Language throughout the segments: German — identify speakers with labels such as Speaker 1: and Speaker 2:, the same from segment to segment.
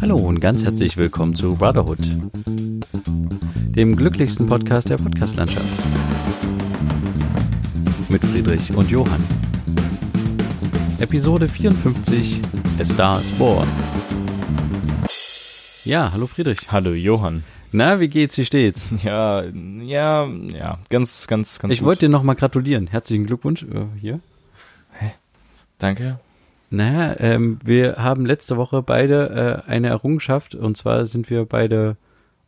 Speaker 1: Hallo und ganz herzlich willkommen zu Brotherhood, dem glücklichsten Podcast der Podcastlandschaft. Mit Friedrich und Johann. Episode 54: A Star is Born. Ja, hallo Friedrich.
Speaker 2: Hallo Johann.
Speaker 1: Na, wie geht's, wie steht's?
Speaker 2: Ja, ja, ja, ganz, ganz, ganz
Speaker 1: Ich wollte dir nochmal gratulieren. Herzlichen Glückwunsch äh, hier.
Speaker 2: Danke.
Speaker 1: Naja, ähm, wir haben letzte Woche beide äh, eine Errungenschaft und zwar sind wir beide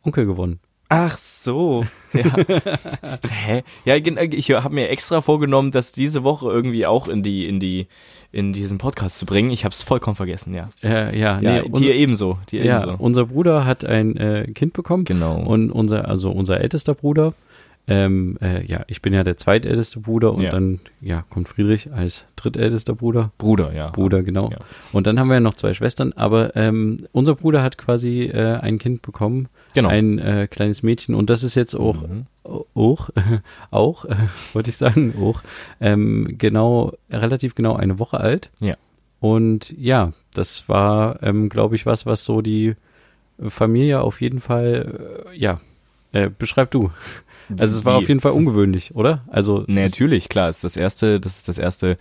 Speaker 1: Onkel gewonnen.
Speaker 2: Ach so. Ja. Hä? Ja, gen- ich habe mir extra vorgenommen, das diese Woche irgendwie auch in die, in die, in diesen Podcast zu bringen. Ich habe es vollkommen vergessen, ja.
Speaker 1: Äh, ja,
Speaker 2: Ja,
Speaker 1: nee,
Speaker 2: dir ebenso. Dir
Speaker 1: ja,
Speaker 2: ebenso.
Speaker 1: unser Bruder hat ein äh, Kind bekommen.
Speaker 2: Genau.
Speaker 1: Und unser, also unser ältester Bruder, ähm, äh, ja, ich bin ja der zweitälteste Bruder und
Speaker 2: Ja.
Speaker 1: dann, ja, kommt Friedrich als drittältester Bruder.
Speaker 2: Bruder, ja.
Speaker 1: Bruder, genau.
Speaker 2: Ja.
Speaker 1: Und dann haben wir ja noch zwei Schwestern, aber ähm, unser Bruder hat quasi äh, ein Kind bekommen,
Speaker 2: Genau.
Speaker 1: ein äh, kleines Mädchen und das ist jetzt auch,
Speaker 2: Mhm.
Speaker 1: auch, auch, äh, wollte ich sagen, auch, ähm, genau, relativ genau eine Woche alt.
Speaker 2: Ja.
Speaker 1: Und ja, das war, ähm, glaube ich, was, was so die Familie auf jeden Fall, äh, ja, äh, beschreib du. Also es war auf jeden Fall ungewöhnlich, oder? Also
Speaker 2: Nee, natürlich, klar, ist das erste, das ist das erste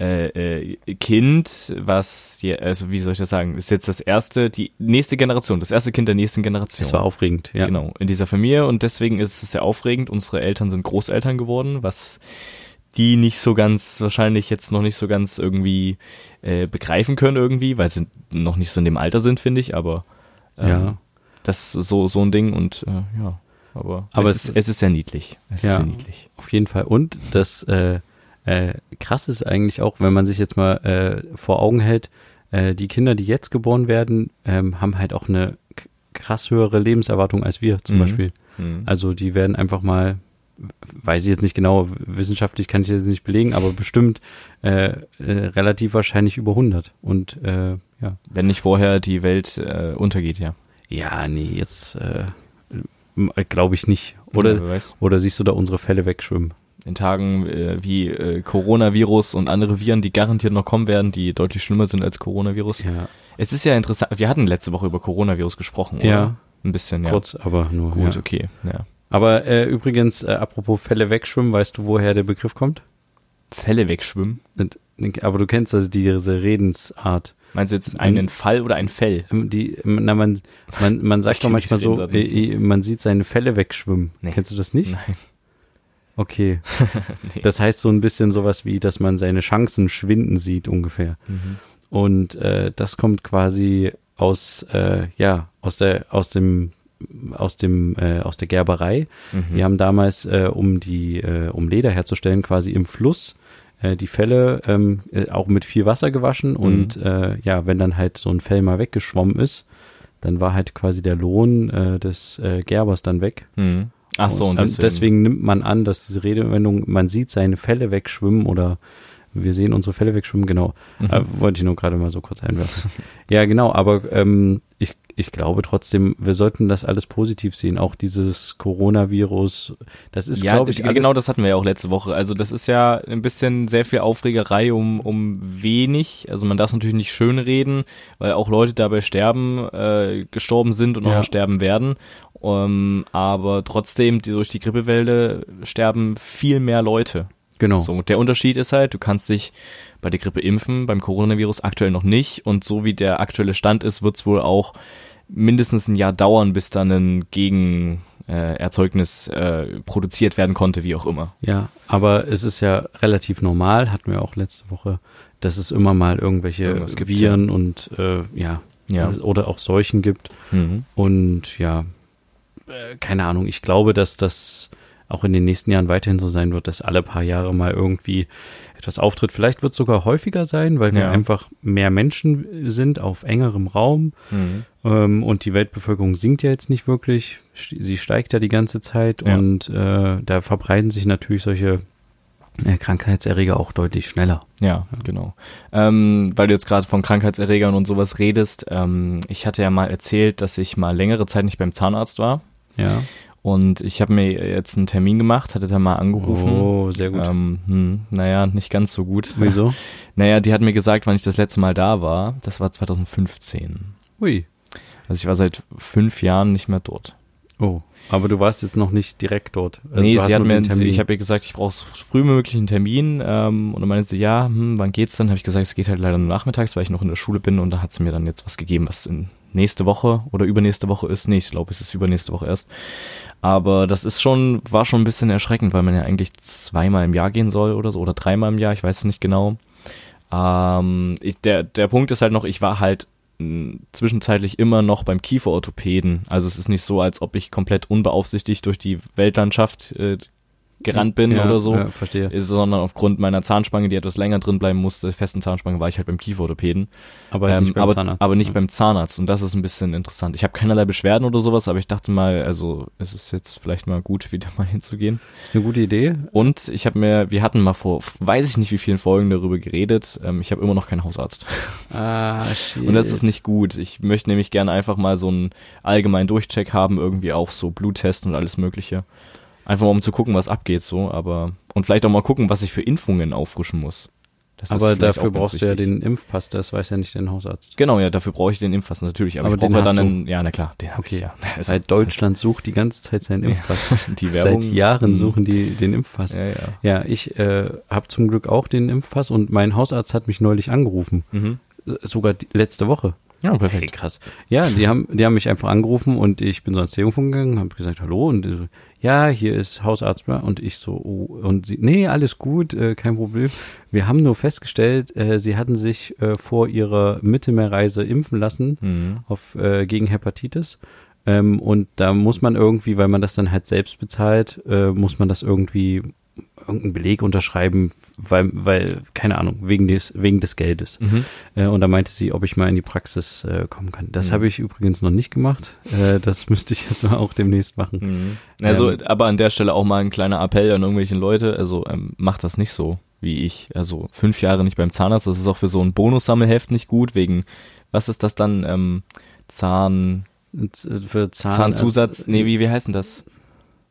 Speaker 2: äh, äh, Kind, was, ja, also wie soll ich das sagen, ist jetzt das erste, die nächste Generation, das erste Kind der nächsten Generation.
Speaker 1: es war aufregend, ja.
Speaker 2: Genau, in dieser Familie und deswegen ist es sehr aufregend. Unsere Eltern sind Großeltern geworden, was die nicht so ganz, wahrscheinlich jetzt noch nicht so ganz irgendwie äh, begreifen können irgendwie, weil sie noch nicht so in dem Alter sind, finde ich, aber ähm,
Speaker 1: Ja.
Speaker 2: das ist so, so ein Ding und äh, ja, aber,
Speaker 1: Aber
Speaker 2: es,
Speaker 1: es-
Speaker 2: ist, es ist sehr niedlich. Es
Speaker 1: Ja.
Speaker 2: ist sehr niedlich.
Speaker 1: Auf jeden Fall. Und das äh, äh, krass ist eigentlich auch, wenn man sich jetzt mal äh, vor Augen hält, äh, die Kinder, die jetzt geboren werden, ähm, haben halt auch eine krass höhere Lebenserwartung als wir zum
Speaker 2: Mhm.
Speaker 1: Beispiel.
Speaker 2: Mhm.
Speaker 1: Also die werden einfach mal, weiß ich jetzt nicht genau, wissenschaftlich kann ich jetzt nicht belegen, aber bestimmt äh, äh, relativ wahrscheinlich über 100. Und äh, ja.
Speaker 2: Wenn nicht vorher die Welt äh, untergeht, ja.
Speaker 1: Ja, nee, jetzt äh, glaube ich nicht. Oder,
Speaker 2: Ja,
Speaker 1: oder siehst du da unsere Fälle wegschwimmen?
Speaker 2: in Tagen äh, wie äh, Coronavirus und andere Viren, die garantiert noch kommen werden, die deutlich schlimmer sind als Coronavirus.
Speaker 1: Ja,
Speaker 2: Es ist ja interessant, wir hatten letzte Woche über Coronavirus gesprochen, oder?
Speaker 1: Ja.
Speaker 2: Ein bisschen, ja.
Speaker 1: kurz, aber nur.
Speaker 2: Gut,
Speaker 1: ja.
Speaker 2: okay, ja.
Speaker 1: Aber äh, übrigens, äh, apropos Fälle wegschwimmen, weißt du, woher der Begriff kommt?
Speaker 2: Fälle wegschwimmen.
Speaker 1: Und- Aber du kennst also diese Redensart.
Speaker 2: Meinst du jetzt einen
Speaker 1: Ähm,
Speaker 2: Fall oder ein Fell?
Speaker 1: Ähm, Die, na, man, man, man sagt doch manchmal so, äh, äh, man sieht seine Fälle wegschwimmen.
Speaker 2: Nee.
Speaker 1: Kennst du das nicht?
Speaker 2: Nein.
Speaker 1: Okay.
Speaker 2: Nee.
Speaker 1: Das heißt so ein bisschen sowas wie, dass man seine Chancen schwinden sieht ungefähr.
Speaker 2: Mhm.
Speaker 1: Und äh, das kommt quasi aus, äh, ja, aus der, aus dem, aus dem, äh, aus der Gerberei.
Speaker 2: Mhm.
Speaker 1: Wir haben damals, äh, um die, äh, um Leder herzustellen, quasi im Fluss äh, die Felle ähm, äh, auch mit viel Wasser gewaschen und äh, ja, wenn dann halt so ein Fell mal weggeschwommen ist, dann war halt quasi der Lohn äh, des äh, Gerbers dann weg.
Speaker 2: Mhm. Ach so, und
Speaker 1: Ähm,
Speaker 2: deswegen.
Speaker 1: deswegen nimmt man an, dass diese Redewendung, man sieht seine Fälle wegschwimmen oder wir sehen unsere Fälle wegschwimmen, genau.
Speaker 2: Mhm.
Speaker 1: Äh, wollte ich nur gerade mal so kurz einwerfen. ja, genau, aber ähm, ich, ich glaube trotzdem, wir sollten das alles positiv sehen. Auch dieses Coronavirus, das ist,
Speaker 2: ja,
Speaker 1: glaube ich,
Speaker 2: ich,
Speaker 1: alles,
Speaker 2: genau das hatten wir ja auch letzte Woche. Also das ist ja ein bisschen sehr viel Aufregerei um, um wenig. Also man darf natürlich nicht schön reden, weil auch Leute dabei sterben, äh, gestorben sind und auch
Speaker 1: Ja.
Speaker 2: noch sterben werden. Ähm, aber trotzdem, die, durch die Grippewelle sterben viel mehr Leute.
Speaker 1: Genau.
Speaker 2: So, der Unterschied ist halt, du kannst dich bei der Grippe impfen, beim Coronavirus aktuell noch nicht. Und so wie der aktuelle Stand ist, wird es wohl auch mindestens ein Jahr dauern, bis dann ein Gegenerzeugnis äh, Erzeugnis, äh, produziert werden konnte, wie auch immer.
Speaker 1: Ja, aber es ist ja relativ normal, hatten wir auch letzte Woche, dass es immer mal irgendwelche Viren und äh, ja,
Speaker 2: Ja.
Speaker 1: oder auch Seuchen gibt.
Speaker 2: Mhm.
Speaker 1: Und ja, äh, keine Ahnung, ich glaube, dass das auch in den nächsten Jahren weiterhin so sein wird, dass alle paar Jahre mal irgendwie etwas auftritt. Vielleicht wird es sogar häufiger sein, weil wir
Speaker 2: Ja.
Speaker 1: einfach mehr Menschen sind auf engerem Raum
Speaker 2: Mhm.
Speaker 1: ähm, und die Weltbevölkerung sinkt ja jetzt nicht wirklich. Sie steigt ja die ganze Zeit
Speaker 2: Ja.
Speaker 1: und äh, da verbreiten sich natürlich solche äh, Krankheitserreger auch deutlich schneller.
Speaker 2: Ja, genau. Ähm, weil du jetzt gerade von Krankheitserregern und sowas redest, ähm, ich hatte ja mal erzählt, dass ich mal längere Zeit nicht beim Zahnarzt war.
Speaker 1: Ja.
Speaker 2: Und ich habe mir jetzt einen Termin gemacht, hatte da mal angerufen.
Speaker 1: Oh, sehr gut.
Speaker 2: Ähm, hm, naja, nicht ganz so gut.
Speaker 1: Wieso?
Speaker 2: Naja, die hat mir gesagt, wann ich das letzte Mal da war. Das war 2015.
Speaker 1: Ui.
Speaker 2: Also ich war seit fünf Jahren nicht mehr dort.
Speaker 1: Oh, aber du warst jetzt noch nicht direkt dort. Also
Speaker 2: nee, sie hat mir,
Speaker 1: Termin.
Speaker 2: ich habe ihr gesagt, ich brauche so früh möglich einen Termin. Ähm, und dann meinte sie, ja, hm, wann geht's denn? Habe ich gesagt, es geht halt leider nur nachmittags, weil ich noch in der Schule bin. Und da hat sie mir dann jetzt was gegeben, was in nächste Woche oder übernächste Woche ist. Nee, ich glaube, es ist übernächste Woche erst. Aber das ist schon, war schon ein bisschen erschreckend, weil man ja eigentlich zweimal im Jahr gehen soll oder so, oder dreimal im Jahr, ich weiß es nicht genau. Ähm, ich, der, der Punkt ist halt noch, ich war halt mh, zwischenzeitlich immer noch beim Kieferorthopäden. Also es ist nicht so, als ob ich komplett unbeaufsichtigt durch die Weltlandschaft äh, gerannt bin
Speaker 1: ja,
Speaker 2: oder so,
Speaker 1: Ja, verstehe.
Speaker 2: sondern aufgrund meiner Zahnspange, die etwas länger drin bleiben musste, festen Zahnspange, war ich halt beim Kieferorthopäden.
Speaker 1: Aber
Speaker 2: Ähm,
Speaker 1: nicht beim
Speaker 2: aber,
Speaker 1: Zahnarzt.
Speaker 2: aber nicht
Speaker 1: ja.
Speaker 2: beim Zahnarzt und das ist ein bisschen interessant. Ich habe keinerlei Beschwerden oder sowas, aber ich dachte mal, also es ist jetzt vielleicht mal gut, wieder mal hinzugehen.
Speaker 1: Ist eine gute Idee.
Speaker 2: Und ich habe mir, wir hatten mal vor, weiß ich nicht wie vielen Folgen darüber geredet, ähm, ich habe immer noch keinen Hausarzt.
Speaker 1: Ah, shit.
Speaker 2: Und das ist nicht gut. Ich möchte nämlich gerne einfach mal so einen allgemeinen Durchcheck haben, irgendwie auch so Bluttest und alles mögliche. Einfach mal um zu gucken, was abgeht so, aber und vielleicht auch mal gucken, was ich für Impfungen auffrischen muss. Das
Speaker 1: Aber dafür brauchst du ja den Impfpass, das weiß ja nicht dein Hausarzt.
Speaker 2: Genau, ja, dafür brauche ich den Impfpass natürlich, aber,
Speaker 1: Aber
Speaker 2: ich brauche ja dann einen, ja, na klar, den habe
Speaker 1: Okay.
Speaker 2: ich ja. Also,
Speaker 1: Seit Deutschland sucht die ganze Zeit seinen. Impfpass.
Speaker 2: die Werbung.
Speaker 1: Seit Jahren
Speaker 2: Mhm.
Speaker 1: suchen die den Impfpass.
Speaker 2: Ja, ja.
Speaker 1: Ja, ich äh, habe zum Glück auch den Impfpass und mein Hausarzt hat mich neulich angerufen.
Speaker 2: Mhm.
Speaker 1: Sogar die, letzte Woche.
Speaker 2: Ja, perfekt.
Speaker 1: krass. Ja, die haben, die haben mich einfach angerufen und ich bin so ans Telefon gegangen, habe gesagt, hallo und so, ja, hier ist Hausarzt und ich so, oh, und sie, nee, alles gut, äh, kein Problem. Wir haben nur festgestellt, äh, sie hatten sich äh, vor ihrer Mittelmeerreise impfen lassen
Speaker 2: Mhm.
Speaker 1: auf äh, gegen Hepatitis. Ähm, und da muss man irgendwie, weil man das dann halt selbst bezahlt, äh, muss man das irgendwie irgendeinen Beleg unterschreiben, weil, weil, keine Ahnung, wegen des, wegen des Geldes.
Speaker 2: Mhm.
Speaker 1: Äh, und da meinte sie, ob ich mal in die Praxis äh, kommen kann. Das
Speaker 2: Mhm.
Speaker 1: habe ich übrigens noch nicht gemacht. Äh, das müsste ich jetzt mal auch demnächst machen.
Speaker 2: Mhm. Also,
Speaker 1: Ähm,
Speaker 2: aber an der Stelle auch mal ein kleiner Appell an irgendwelche Leute, also ähm, macht das nicht so wie ich. Also fünf Jahre nicht beim Zahnarzt, das ist auch für so ein Bonussammelheft nicht gut, wegen, was ist das dann, ähm, Zahn,
Speaker 1: äh, für Zahn,
Speaker 2: Zahnzusatz,
Speaker 1: also,
Speaker 2: nee, wie, wie heißt denn das?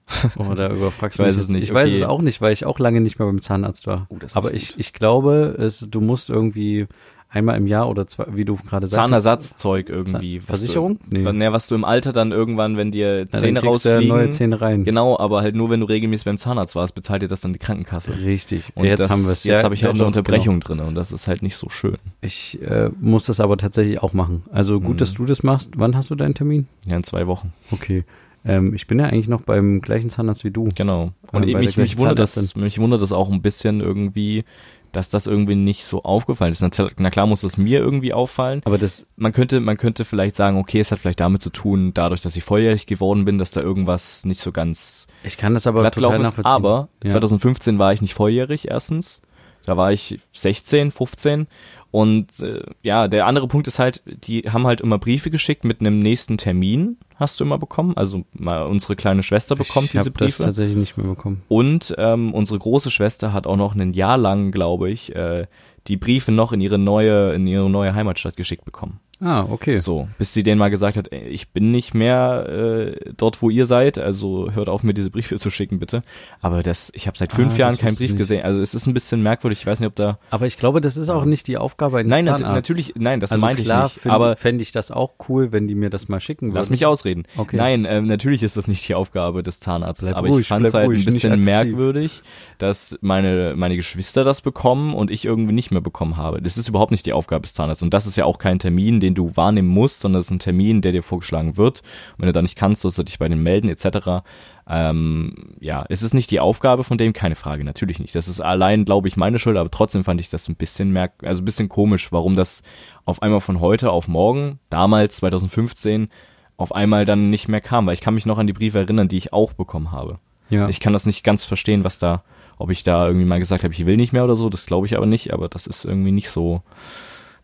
Speaker 1: Da überfragst
Speaker 2: Ich
Speaker 1: du
Speaker 2: weiß
Speaker 1: mich
Speaker 2: es nicht,
Speaker 1: Ich weiß
Speaker 2: okay.
Speaker 1: es auch nicht, weil ich auch lange nicht mehr beim Zahnarzt war.
Speaker 2: Oh,
Speaker 1: Aber ich, ich glaube, es, du musst irgendwie einmal im Jahr oder zwei, wie du gerade sagst.
Speaker 2: Zahnersatzzeug irgendwie. was
Speaker 1: Versicherung?
Speaker 2: Du,
Speaker 1: Nee.
Speaker 2: nee. was du im Alter dann irgendwann, wenn dir Zähne
Speaker 1: ja
Speaker 2: rausfliegen.
Speaker 1: neue Zähne rein.
Speaker 2: Genau, aber halt nur, wenn du regelmäßig beim Zahnarzt warst, bezahlt dir das dann die Krankenkasse.
Speaker 1: Richtig.
Speaker 2: Und
Speaker 1: jetzt
Speaker 2: das,
Speaker 1: haben wir es.
Speaker 2: Jetzt
Speaker 1: ja,
Speaker 2: habe ich halt eine
Speaker 1: doch,
Speaker 2: Unterbrechung drin und das ist halt nicht so schön.
Speaker 1: Genau. Ich äh, muss das aber tatsächlich auch machen. Also gut,
Speaker 2: Mhm.
Speaker 1: dass du das machst. Wann hast du deinen Termin?
Speaker 2: Ja, in zwei Wochen.
Speaker 1: Okay. Ähm, ich bin ja eigentlich noch beim gleichen Zahnarzt wie du.
Speaker 2: Genau. Und
Speaker 1: der
Speaker 2: mich, mich, wundert das, mich wundert das auch ein bisschen irgendwie, dass das irgendwie nicht so aufgefallen ist. Na, klar muss das mir irgendwie auffallen.
Speaker 1: Aber das,
Speaker 2: Man könnte, man könnte vielleicht sagen, okay, es hat vielleicht damit zu tun, dadurch, dass ich volljährig geworden bin, dass da irgendwas nicht so ganz
Speaker 1: ich kann das aber total nachvollziehen.
Speaker 2: Aber
Speaker 1: Ja.
Speaker 2: 2015 war ich nicht volljährig erstens. Da war ich 16, 15. Und äh, ja, der andere Punkt ist halt, die haben halt immer Briefe geschickt mit einem nächsten Termin, hast du immer bekommen. Also mal unsere kleine Schwester bekommt
Speaker 1: ich
Speaker 2: diese
Speaker 1: hab das
Speaker 2: Briefe.
Speaker 1: tatsächlich nicht mehr bekommen.
Speaker 2: Und ähm, unsere große Schwester hat auch noch ein Jahr lang, glaube ich, äh, die Briefe noch in ihre neue, in ihre neue Heimatstadt geschickt bekommen.
Speaker 1: Ah, okay.
Speaker 2: So, bis sie denen mal gesagt hat, ey, ich bin nicht mehr äh, dort, wo ihr seid, also hört auf, mir diese Briefe zu schicken, bitte. Aber das, ich habe seit fünf
Speaker 1: Ah,
Speaker 2: Jahren keinen Brief gesehen. Also es ist ein bisschen merkwürdig. Ich weiß nicht, ob da.
Speaker 1: Aber ich glaube, das ist auch nicht die Aufgabe eines
Speaker 2: Nein, nat natürlich, nein, das
Speaker 1: also
Speaker 2: meinte
Speaker 1: klar
Speaker 2: ich nicht. aber
Speaker 1: fände ich das auch cool, wenn die mir das mal schicken würden.
Speaker 2: lass mich ausreden.
Speaker 1: Okay.
Speaker 2: Nein, ähm, natürlich ist das nicht die Aufgabe des Zahnarztes.
Speaker 1: Bleib
Speaker 2: aber
Speaker 1: ruhig,
Speaker 2: ich fand es halt
Speaker 1: ruhig,
Speaker 2: ein bisschen merkwürdig, dass meine meine Geschwister das bekommen und ich irgendwie nicht mehr bekommen habe. Das ist überhaupt nicht die Aufgabe des Zahnarztes. Und das ist ja auch kein Termin, den du wahrnehmen musst, sondern das ist ein Termin, der dir vorgeschlagen wird. Und wenn du da nicht kannst, sollst du dich bei denen melden, etc. Ähm, ja, es ist nicht die Aufgabe von dem, keine Frage, natürlich nicht. Das ist allein, glaube ich, meine Schuld, aber trotzdem fand ich das ein bisschen merk also ein bisschen komisch, warum das auf einmal von heute auf morgen, damals 2015, auf einmal dann nicht mehr kam, weil ich kann mich noch an die Briefe erinnern, die ich auch bekommen habe.
Speaker 1: Ja.
Speaker 2: Ich kann das nicht ganz verstehen, was da, ob ich da irgendwie mal gesagt habe, ich will nicht mehr oder so, das glaube ich aber nicht, aber das ist irgendwie nicht so,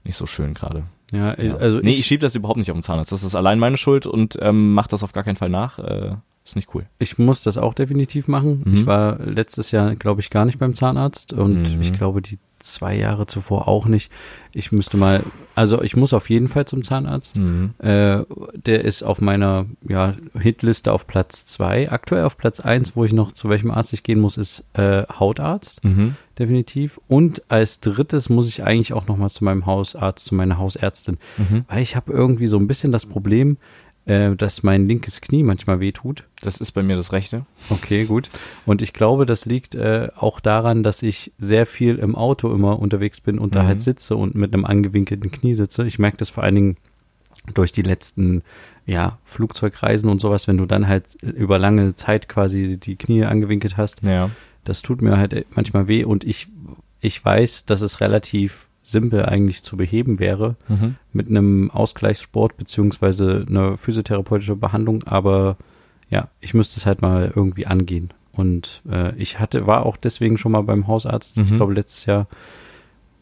Speaker 2: nicht so schön gerade.
Speaker 1: Ja,
Speaker 2: Ja.
Speaker 1: also
Speaker 2: nee,
Speaker 1: ich,
Speaker 2: ich schiebe das überhaupt nicht auf den Zahnarzt. Das ist allein meine Schuld und ähm, macht das auf gar keinen Fall nach. Äh, Ist nicht cool.
Speaker 1: Ich muss das auch definitiv machen.
Speaker 2: Mhm.
Speaker 1: Ich war letztes Jahr, glaube ich, gar nicht beim Zahnarzt und
Speaker 2: Mhm.
Speaker 1: ich glaube, die zwei Jahre zuvor auch nicht. Ich müsste mal, also ich muss auf jeden Fall zum Zahnarzt.
Speaker 2: Mhm.
Speaker 1: Äh, der ist auf meiner ja, Hitliste auf Platz zwei. Aktuell auf Platz eins, wo ich noch zu welchem Arzt ich gehen muss, ist äh, Hautarzt,
Speaker 2: Mhm.
Speaker 1: definitiv. Und als drittes muss ich eigentlich auch noch mal zu meinem Hausarzt, zu meiner Hausärztin,
Speaker 2: Mhm.
Speaker 1: weil ich habe irgendwie so ein bisschen das Problem, äh, dass mein linkes Knie manchmal wehtut.
Speaker 2: Das ist bei mir das Rechte.
Speaker 1: Okay, gut. Und ich glaube, das liegt äh, auch daran, dass ich sehr viel im Auto immer unterwegs bin und da
Speaker 2: Mhm.
Speaker 1: halt sitze und mit einem angewinkelten Knie sitze. Ich merke das vor allen Dingen durch die letzten ja, Flugzeugreisen und sowas, wenn du dann halt über lange Zeit quasi die Knie angewinkelt hast.
Speaker 2: Ja.
Speaker 1: Das tut mir halt manchmal weh und ich, ich weiß, dass es relativ simpel eigentlich zu beheben wäre
Speaker 2: Mhm.
Speaker 1: mit einem Ausgleichssport beziehungsweise einer physiotherapeutische Behandlung, aber ja, ich müsste es halt mal irgendwie angehen. Und äh, ich hatte, war auch deswegen schon mal beim Hausarzt, ich
Speaker 2: Mhm.
Speaker 1: glaube letztes Jahr,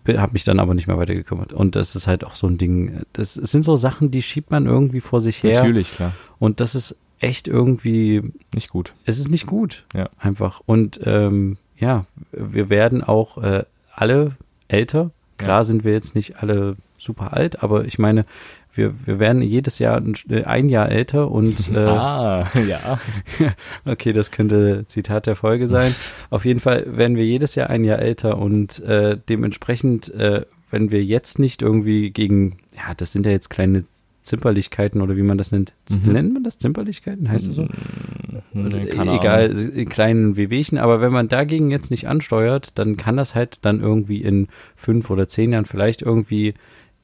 Speaker 1: habe mich dann aber nicht mehr weiter gekümmert. Und das ist halt auch so ein Ding. Das es sind so Sachen, die schiebt man irgendwie vor sich her.
Speaker 2: Natürlich, klar.
Speaker 1: Und das ist echt irgendwie,
Speaker 2: Nicht gut.
Speaker 1: es ist nicht gut.
Speaker 2: Ja.
Speaker 1: Einfach. Und ähm, ja, wir werden auch äh, alle älter. Klar
Speaker 2: Ja.
Speaker 1: sind wir jetzt nicht alle super alt, aber ich meine, wir, wir werden jedes Jahr ein, äh, ein Jahr älter und äh,
Speaker 2: ah, ja.
Speaker 1: okay, das könnte Zitat der Folge sein. Auf jeden Fall werden wir jedes Jahr ein Jahr älter und äh, dementsprechend, äh, wenn wir jetzt nicht irgendwie gegen, ja, das sind ja jetzt kleine Zimperlichkeiten oder wie man das nennt.
Speaker 2: Mhm.
Speaker 1: Nennt man das Zimperlichkeiten? Heißt das so?
Speaker 2: Nee,
Speaker 1: Äh,
Speaker 2: keine
Speaker 1: egal,
Speaker 2: Ahnung.
Speaker 1: in kleinen Wehwehchen, aber wenn man dagegen jetzt nicht ansteuert, dann kann das halt dann irgendwie in fünf oder zehn Jahren vielleicht irgendwie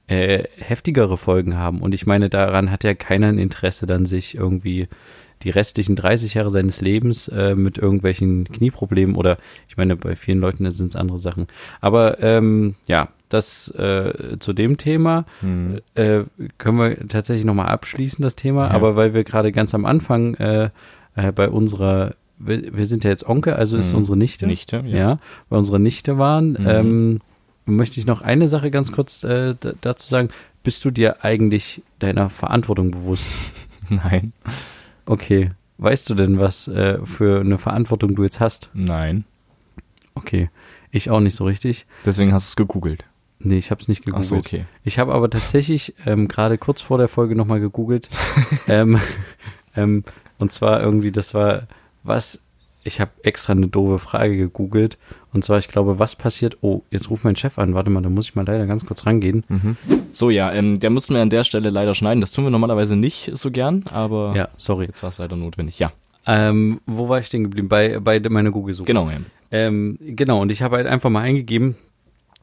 Speaker 1: äh, heftigere Folgen haben. Und ich meine, daran hat ja keiner ein Interesse, dann sich irgendwie die restlichen 30 Jahre seines Lebens äh, mit irgendwelchen Knieproblemen oder ich meine, bei vielen Leuten sind es andere Sachen. Aber ähm, ja, das äh, zu dem Thema
Speaker 2: Hm.
Speaker 1: äh, können wir tatsächlich nochmal abschließen, das Thema.
Speaker 2: Ja.
Speaker 1: Aber weil wir gerade ganz am Anfang äh, äh, bei unserer, wir, wir sind ja jetzt Onkel, also ist
Speaker 2: Mhm.
Speaker 1: unsere Nichte.
Speaker 2: Nichte, ja.
Speaker 1: ja. bei unserer Nichte waren,
Speaker 2: Mhm.
Speaker 1: ähm, möchte ich noch eine Sache ganz kurz äh, dazu sagen. Bist du dir eigentlich deiner Verantwortung bewusst?
Speaker 2: Nein.
Speaker 1: Okay. Weißt du denn, was äh, für eine Verantwortung du jetzt hast?
Speaker 2: Nein.
Speaker 1: Okay. Ich auch nicht so richtig.
Speaker 2: Deswegen hast du es gegoogelt.
Speaker 1: Nee, ich habe es nicht
Speaker 2: Ach
Speaker 1: gegoogelt.
Speaker 2: so, okay.
Speaker 1: Ich habe aber tatsächlich ähm, gerade kurz vor der Folge nochmal gegoogelt. ähm, ähm, und zwar irgendwie, das war, was, ich habe extra eine doofe Frage gegoogelt. Und zwar, ich glaube, was passiert, oh, jetzt ruft mein Chef an, warte mal, da muss ich mal leider ganz kurz rangehen.
Speaker 2: Mhm. So, ja, ähm, der mussten wir an der Stelle leider schneiden. Das tun wir normalerweise nicht so gern, aber
Speaker 1: Ja, sorry.
Speaker 2: jetzt war es leider notwendig. Ja,
Speaker 1: Ähm, wo war ich stehen geblieben? Bei, bei meiner Google-Suche.
Speaker 2: genau. Ja.
Speaker 1: Ähm, genau, und ich habe halt einfach mal eingegeben,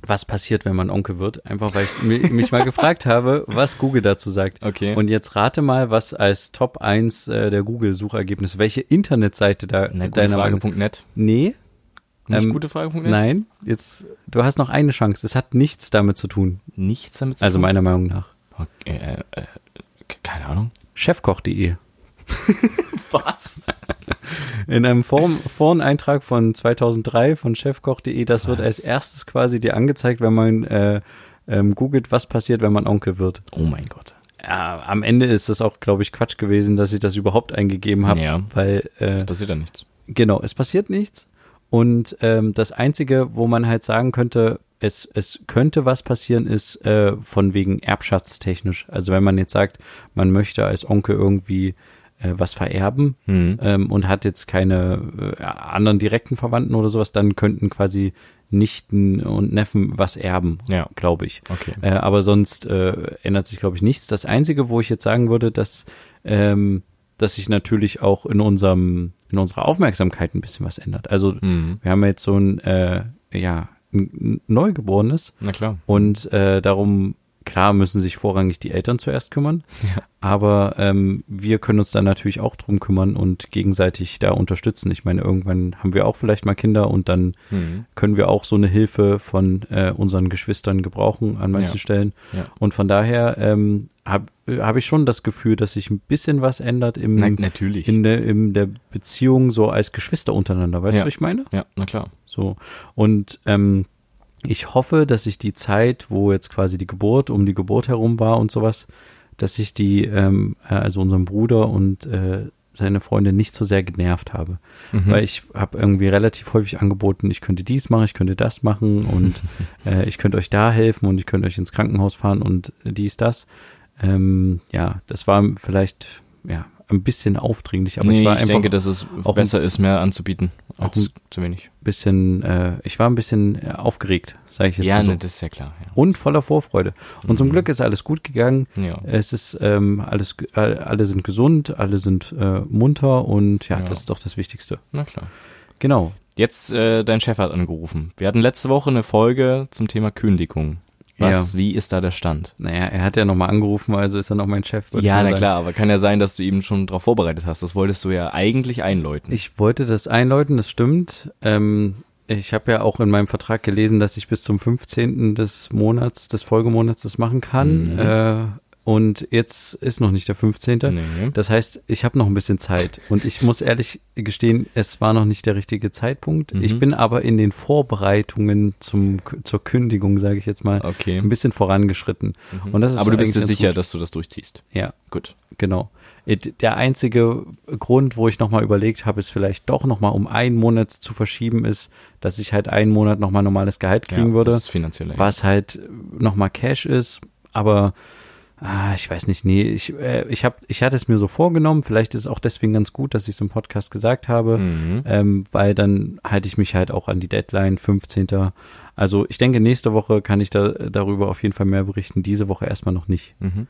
Speaker 1: was passiert, wenn man Onkel wird. Einfach, weil ich mi- mich mal gefragt habe, was Google dazu sagt.
Speaker 2: Okay.
Speaker 1: Und jetzt rate mal, was als Top 1 äh, der Google-Suchergebnisse, welche Internetseite da
Speaker 2: Na,
Speaker 1: deiner Meinung
Speaker 2: gutefrage.net.
Speaker 1: Nee,
Speaker 2: Nicht
Speaker 1: Ähm,
Speaker 2: gutefrage.net?
Speaker 1: nein, jetzt, du hast noch eine Chance. Es hat nichts damit zu tun.
Speaker 2: Nichts damit zu
Speaker 1: Also
Speaker 2: tun?
Speaker 1: meiner Meinung nach.
Speaker 2: Okay, äh, äh, keine Ahnung.
Speaker 1: Chefkoch.de.
Speaker 2: Was?
Speaker 1: In einem Forum, Foreneintrag von 2003 von chefkoch.de, das wird
Speaker 2: Was?
Speaker 1: als erstes quasi dir angezeigt, wenn man äh, ähm, googelt, was passiert, wenn man Onkel wird.
Speaker 2: Oh mein Gott.
Speaker 1: Ja, am Ende ist das auch, glaube ich, Quatsch gewesen, dass ich das überhaupt eingegeben habe,
Speaker 2: Ja.
Speaker 1: weil äh,
Speaker 2: Es passiert ja nichts.
Speaker 1: genau, es passiert nichts. Und ähm, das Einzige, wo man halt sagen könnte, es, es könnte was passieren, ist äh, von wegen erbschaftstechnisch. Also wenn man jetzt sagt, man möchte als Onkel irgendwie äh, was vererben
Speaker 2: Hm.
Speaker 1: ähm, und hat jetzt keine äh, anderen direkten Verwandten oder sowas, dann könnten quasi Nichten und Neffen was erben,
Speaker 2: Ja.
Speaker 1: glaube ich.
Speaker 2: Okay.
Speaker 1: Äh, aber sonst äh, ändert sich, glaube ich, nichts. Das Einzige, wo ich jetzt sagen würde, dass, ähm, dass sich natürlich auch in unserem, in unserer Aufmerksamkeit ein bisschen was ändert. Also
Speaker 2: Mhm.
Speaker 1: wir haben jetzt so ein, äh, ja, ein Neugeborenes
Speaker 2: Na klar.
Speaker 1: und äh, darum, klar müssen sich vorrangig die Eltern zuerst kümmern,
Speaker 2: Ja.
Speaker 1: aber ähm, wir können uns dann natürlich auch drum kümmern und gegenseitig da unterstützen. Ich meine, irgendwann haben wir auch vielleicht mal Kinder und dann
Speaker 2: Mhm.
Speaker 1: können wir auch so eine Hilfe von äh, unseren Geschwistern gebrauchen an manchen
Speaker 2: Ja.
Speaker 1: Stellen.
Speaker 2: Ja.
Speaker 1: Und von daher ähm, habe hab ich schon das Gefühl, dass sich ein bisschen was ändert im,
Speaker 2: Na, natürlich.
Speaker 1: in, der, in der Beziehung so als Geschwister untereinander. Weißt du, was ich meine?
Speaker 2: ja, na klar.
Speaker 1: So. Und ähm, ich hoffe, dass ich die Zeit, wo jetzt quasi die Geburt um die Geburt herum war und sowas, dass ich die, ähm, äh, also unserem Bruder und äh, seine Freunde nicht so sehr genervt habe.
Speaker 2: Mhm.
Speaker 1: Weil ich habe irgendwie relativ häufig angeboten, ich könnte dies machen, ich könnte das machen und äh, ich könnte euch da helfen und ich könnte euch ins Krankenhaus fahren und dies, das. Ähm, ja, das war vielleicht ja ein bisschen aufdringlich, aber
Speaker 2: nee,
Speaker 1: ich war
Speaker 2: ich
Speaker 1: einfach
Speaker 2: denke, dass es
Speaker 1: auch
Speaker 2: besser ist, mehr anzubieten als zu wenig.
Speaker 1: bisschen, äh, ich war ein bisschen äh, aufgeregt, sage ich jetzt
Speaker 2: Ja,
Speaker 1: mal so.
Speaker 2: ne, das ist ja klar. Ja.
Speaker 1: Und voller Vorfreude. Und zum
Speaker 2: Mhm.
Speaker 1: Glück ist alles gut gegangen.
Speaker 2: Ja.
Speaker 1: Es ist ähm, alles, alle sind gesund, alle sind äh, munter und ja,
Speaker 2: Ja.
Speaker 1: das ist doch das Wichtigste.
Speaker 2: Na klar.
Speaker 1: Genau.
Speaker 2: Jetzt, äh, dein Chef hat angerufen. Wir hatten letzte Woche eine Folge zum Thema Kündigung. Was, wie ist da der Stand?
Speaker 1: Naja, er hat ja nochmal angerufen, also ist er noch mein Chef.
Speaker 2: Ja, na klar, aber kann ja sein, dass du eben schon darauf vorbereitet hast. Das wolltest du ja eigentlich einläuten.
Speaker 1: Ich wollte das einläuten, das stimmt. Ähm, ich habe ja auch in meinem Vertrag gelesen, dass ich bis zum 15. des Monats, des Folgemonats das machen kann.
Speaker 2: Mhm.
Speaker 1: Äh, und jetzt ist noch nicht der 15.
Speaker 2: nee.
Speaker 1: Das heißt, ich habe noch ein bisschen Zeit und ich muss ehrlich gestehen, es war noch nicht der richtige Zeitpunkt.
Speaker 2: Mhm.
Speaker 1: Ich bin aber in den Vorbereitungen zum, zur Kündigung, sage ich jetzt mal,
Speaker 2: Okay.
Speaker 1: ein bisschen vorangeschritten.
Speaker 2: Mhm.
Speaker 1: Und das ist
Speaker 2: aber du bist dir sicher,
Speaker 1: gut.
Speaker 2: dass du das durchziehst.
Speaker 1: Ja,
Speaker 2: Gut.
Speaker 1: genau. Der einzige Grund, wo ich nochmal überlegt habe, es vielleicht doch nochmal um einen Monat zu verschieben, ist, dass ich halt einen Monat nochmal normales Gehalt kriegen
Speaker 2: ja,
Speaker 1: würde,
Speaker 2: Das ist finanziell.
Speaker 1: was halt nochmal Cash ist, aber ah, ich weiß nicht, nee, ich, äh, ich, hab, ich hatte es mir so vorgenommen, vielleicht ist es auch deswegen ganz gut, dass ich es im Podcast gesagt habe,
Speaker 2: Mhm.
Speaker 1: ähm, weil dann halte ich mich halt auch an die Deadline, 15. Also ich denke, nächste Woche kann ich da darüber auf jeden Fall mehr berichten, diese Woche erstmal noch nicht.
Speaker 2: Mhm.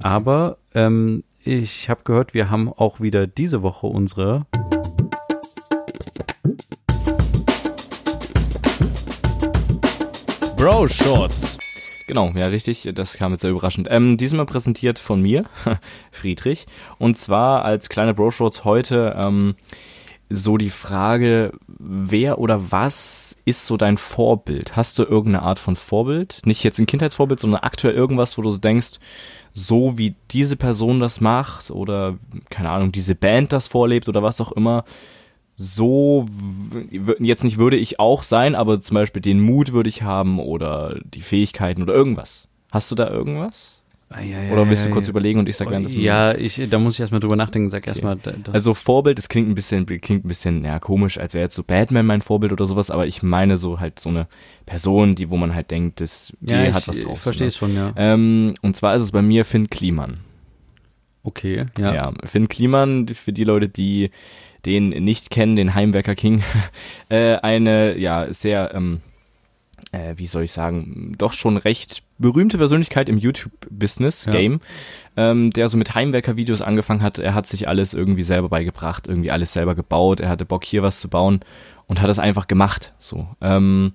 Speaker 1: Aber ähm, ich habe gehört, wir haben auch wieder diese Woche unsere
Speaker 2: Bro Shorts. Genau, ja, richtig. Das kam jetzt sehr überraschend. Ähm, diesmal präsentiert von mir, Friedrich. Und zwar als kleine Bro Shorts heute ähm, so die Frage, wer oder was ist so dein Vorbild? Hast du irgendeine Art von Vorbild? Nicht jetzt ein Kindheitsvorbild, sondern aktuell irgendwas, wo du so denkst, so wie diese Person das macht oder keine Ahnung, diese Band das vorlebt oder was auch immer, so jetzt nicht würde ich auch sein, aber zum Beispiel den Mut würde ich haben oder die Fähigkeiten oder irgendwas. Hast du da irgendwas? Oder willst du kurz überlegen und ich sag währenddessen?
Speaker 1: Ja, ich, da muss ich erstmal drüber nachdenken. Sag erstmal, da- das
Speaker 2: Also Vorbild, das klingt ein bisschen, klingt ein bisschen ja, komisch, als wäre jetzt so Batman mein Vorbild oder sowas, aber ich meine so halt so eine Person, die, wo man halt denkt, das, die
Speaker 1: ja,
Speaker 2: hat
Speaker 1: ich,
Speaker 2: was drauf.
Speaker 1: Ich verstehe es schon, ja.
Speaker 2: so, ne? ähm, und zwar ist es bei mir Finn Kliman.
Speaker 1: Okay,
Speaker 2: Ja.
Speaker 1: ja.
Speaker 2: Finn Kliman, für die Leute, die den nicht kennen, den Heimwerker King, äh, eine ja sehr, ähm, äh, wie soll ich sagen, doch schon recht berühmte Persönlichkeit im YouTube-Business,
Speaker 1: Ja.
Speaker 2: Game, ähm, der so mit Heimwerker-Videos angefangen hat. Er hat sich alles irgendwie selber beigebracht, irgendwie alles selber gebaut. Er hatte Bock, hier was zu bauen und hat es einfach gemacht. So. Ähm,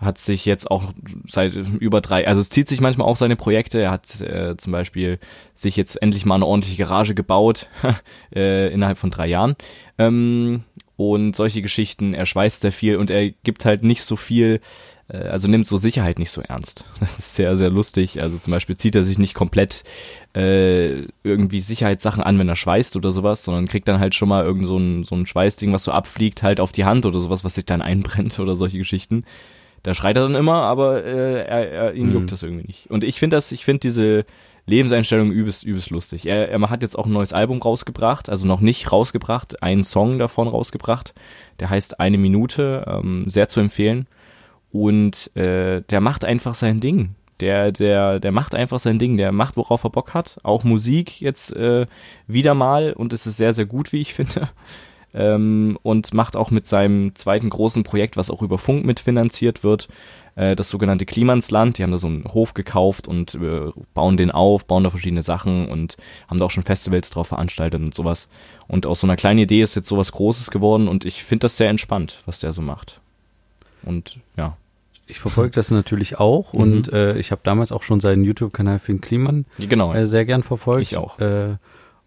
Speaker 2: hat sich jetzt auch seit über drei, also es zieht sich manchmal auch seine Projekte. Er hat äh, zum Beispiel sich jetzt endlich mal eine ordentliche Garage gebaut äh, innerhalb von drei Jahren. Ähm, und solche Geschichten, er schweißt sehr viel und er gibt halt nicht so viel, äh, also nimmt so Sicherheit nicht so ernst. Das ist sehr, sehr lustig. Also zum Beispiel zieht er sich nicht komplett äh, irgendwie Sicherheitssachen an, wenn er schweißt oder sowas, sondern kriegt dann halt schon mal irgend so ein, so ein Schweißding, was so abfliegt, halt auf die Hand oder sowas, was sich dann einbrennt oder solche Geschichten. Da schreit er dann immer, aber äh, er, er, ihn
Speaker 1: Mhm.
Speaker 2: juckt das irgendwie nicht. Und ich finde das, ich finde diese Lebenseinstellung übelst, übelst lustig. Er, er hat jetzt auch ein neues Album rausgebracht, also noch nicht rausgebracht, einen Song davon rausgebracht. Der heißt Eine Minute, ähm, sehr zu empfehlen. Und äh, der macht einfach sein Ding. Der, der, der macht einfach sein Ding. Der macht, worauf er Bock hat. Auch Musik jetzt äh, wieder mal und es ist sehr, sehr gut, wie ich finde. Ähm, und macht auch mit seinem zweiten großen Projekt, was auch über Funk mitfinanziert wird, äh, das sogenannte Klimansland. Die haben da so einen Hof gekauft und äh, bauen den auf, bauen da verschiedene Sachen und haben da auch schon Festivals drauf veranstaltet und sowas. Und aus so einer kleinen Idee ist jetzt sowas Großes geworden und ich finde das sehr entspannt, was der so macht. Und ja.
Speaker 1: Ich verfolge das natürlich auch
Speaker 2: Mhm.
Speaker 1: und äh, ich habe damals auch schon seinen YouTube-Kanal für den Kliman
Speaker 2: Genau.
Speaker 1: äh, sehr gern verfolgt.
Speaker 2: Ich auch.
Speaker 1: Äh,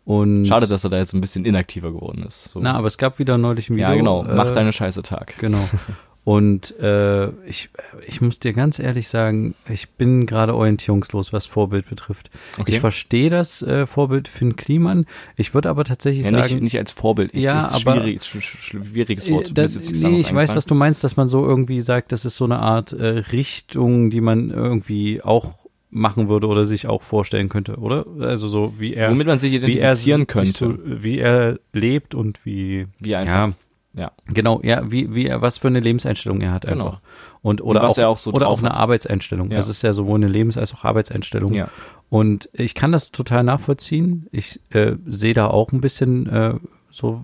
Speaker 1: und
Speaker 2: Schade, dass er da jetzt ein bisschen inaktiver geworden ist. So.
Speaker 1: Na, aber es gab wieder neulich ein Video.
Speaker 2: ja, genau. Mach
Speaker 1: äh,
Speaker 2: deine Scheiße Tag.
Speaker 1: Genau. Und äh, ich, ich muss dir ganz ehrlich sagen, ich bin gerade orientierungslos, was Vorbild betrifft.
Speaker 2: Okay.
Speaker 1: Ich verstehe das äh, Vorbild Finn Kliman. Ich würde aber tatsächlich
Speaker 2: ja,
Speaker 1: sagen,
Speaker 2: nicht, nicht als Vorbild. Ich,
Speaker 1: Ja,
Speaker 2: ist
Speaker 1: aber-
Speaker 2: schwierig, sch- sch- schwieriges Wort.
Speaker 1: Äh, das, nee, ich weiß, was du meinst, dass man so irgendwie sagt, das ist so eine Art äh, Richtung, die man irgendwie auch machen würde oder sich auch vorstellen könnte, oder? Also so wie er,
Speaker 2: Womit man sich
Speaker 1: wie er
Speaker 2: identifizieren könnte.
Speaker 1: Wie er lebt und wie,
Speaker 2: wie einfach.
Speaker 1: ja,
Speaker 2: Ja.
Speaker 1: genau, ja, wie, wie er, was für eine Lebenseinstellung er hat
Speaker 2: Genau.
Speaker 1: einfach. Und, oder
Speaker 2: Und
Speaker 1: auch,
Speaker 2: auch so
Speaker 1: oder auch eine
Speaker 2: hat.
Speaker 1: Arbeitseinstellung.
Speaker 2: Ja.
Speaker 1: Es ist ja sowohl eine Lebens- als auch Arbeitseinstellung.
Speaker 2: Ja.
Speaker 1: Und ich kann das total nachvollziehen. Ich äh, sehe da auch ein bisschen äh, so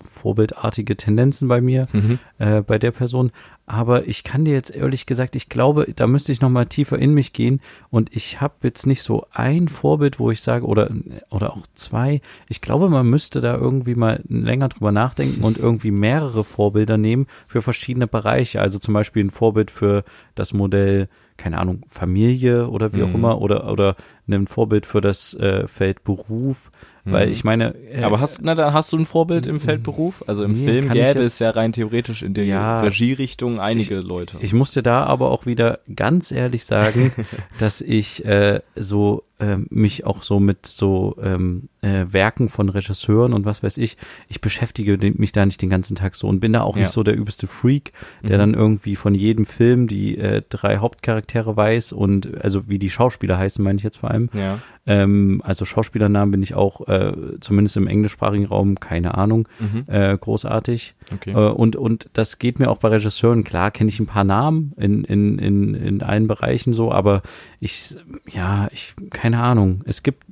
Speaker 1: vorbildartige Tendenzen bei mir,
Speaker 2: Mhm.
Speaker 1: äh, bei der Person. Aber ich kann dir jetzt ehrlich gesagt, ich glaube, da müsste ich noch mal tiefer in mich gehen. Und ich habe jetzt nicht so ein Vorbild, wo ich sage, oder, oder auch zwei. Ich glaube, man müsste da irgendwie mal länger drüber nachdenken und irgendwie mehrere Vorbilder nehmen für verschiedene Bereiche. Also zum Beispiel ein Vorbild für das Modell, keine Ahnung, Familie oder wie auch
Speaker 2: Mhm.
Speaker 1: immer, oder, oder ein Vorbild für das äh, Feld Beruf. Weil
Speaker 2: Mhm.
Speaker 1: ich meine, äh,
Speaker 2: Aber hast, na, dann hast du ein Vorbild im Feldberuf? Also im
Speaker 1: Nee,
Speaker 2: Film
Speaker 1: ich
Speaker 2: gäbe es ja rein theoretisch in der
Speaker 1: Ja.
Speaker 2: Regierichtung einige Leute.
Speaker 1: Ich muss dir da aber auch wieder ganz ehrlich sagen, dass ich äh, so mich auch so mit so ähm, äh, Werken von Regisseuren und was weiß ich, ich beschäftige mich da nicht den ganzen Tag so und bin da auch
Speaker 2: Ja.
Speaker 1: nicht so der übelste Freak, der
Speaker 2: Mhm.
Speaker 1: dann irgendwie von jedem Film die äh, drei Hauptcharaktere weiß und also wie die Schauspieler heißen, meine ich jetzt vor allem.
Speaker 2: ja.
Speaker 1: Ähm, also Schauspielernamen bin ich auch äh, zumindest im englischsprachigen Raum keine Ahnung
Speaker 2: Mhm.
Speaker 1: äh, großartig.
Speaker 2: Okay.
Speaker 1: Äh, und, und das geht mir auch bei Regisseuren, klar kenne ich ein paar Namen in, in, in, in allen Bereichen so, aber ich, ja, ich, keine Ahnung. Es gibt,